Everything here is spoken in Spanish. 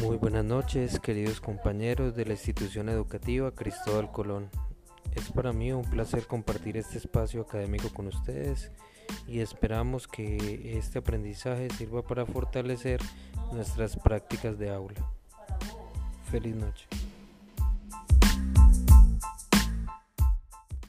Muy buenas noches, queridos compañeros de la institución educativa Cristóbal Colón. Es para mí un placer compartir este espacio académico con ustedes y esperamos que este aprendizaje sirva para fortalecer nuestras prácticas de aula. Feliz noche.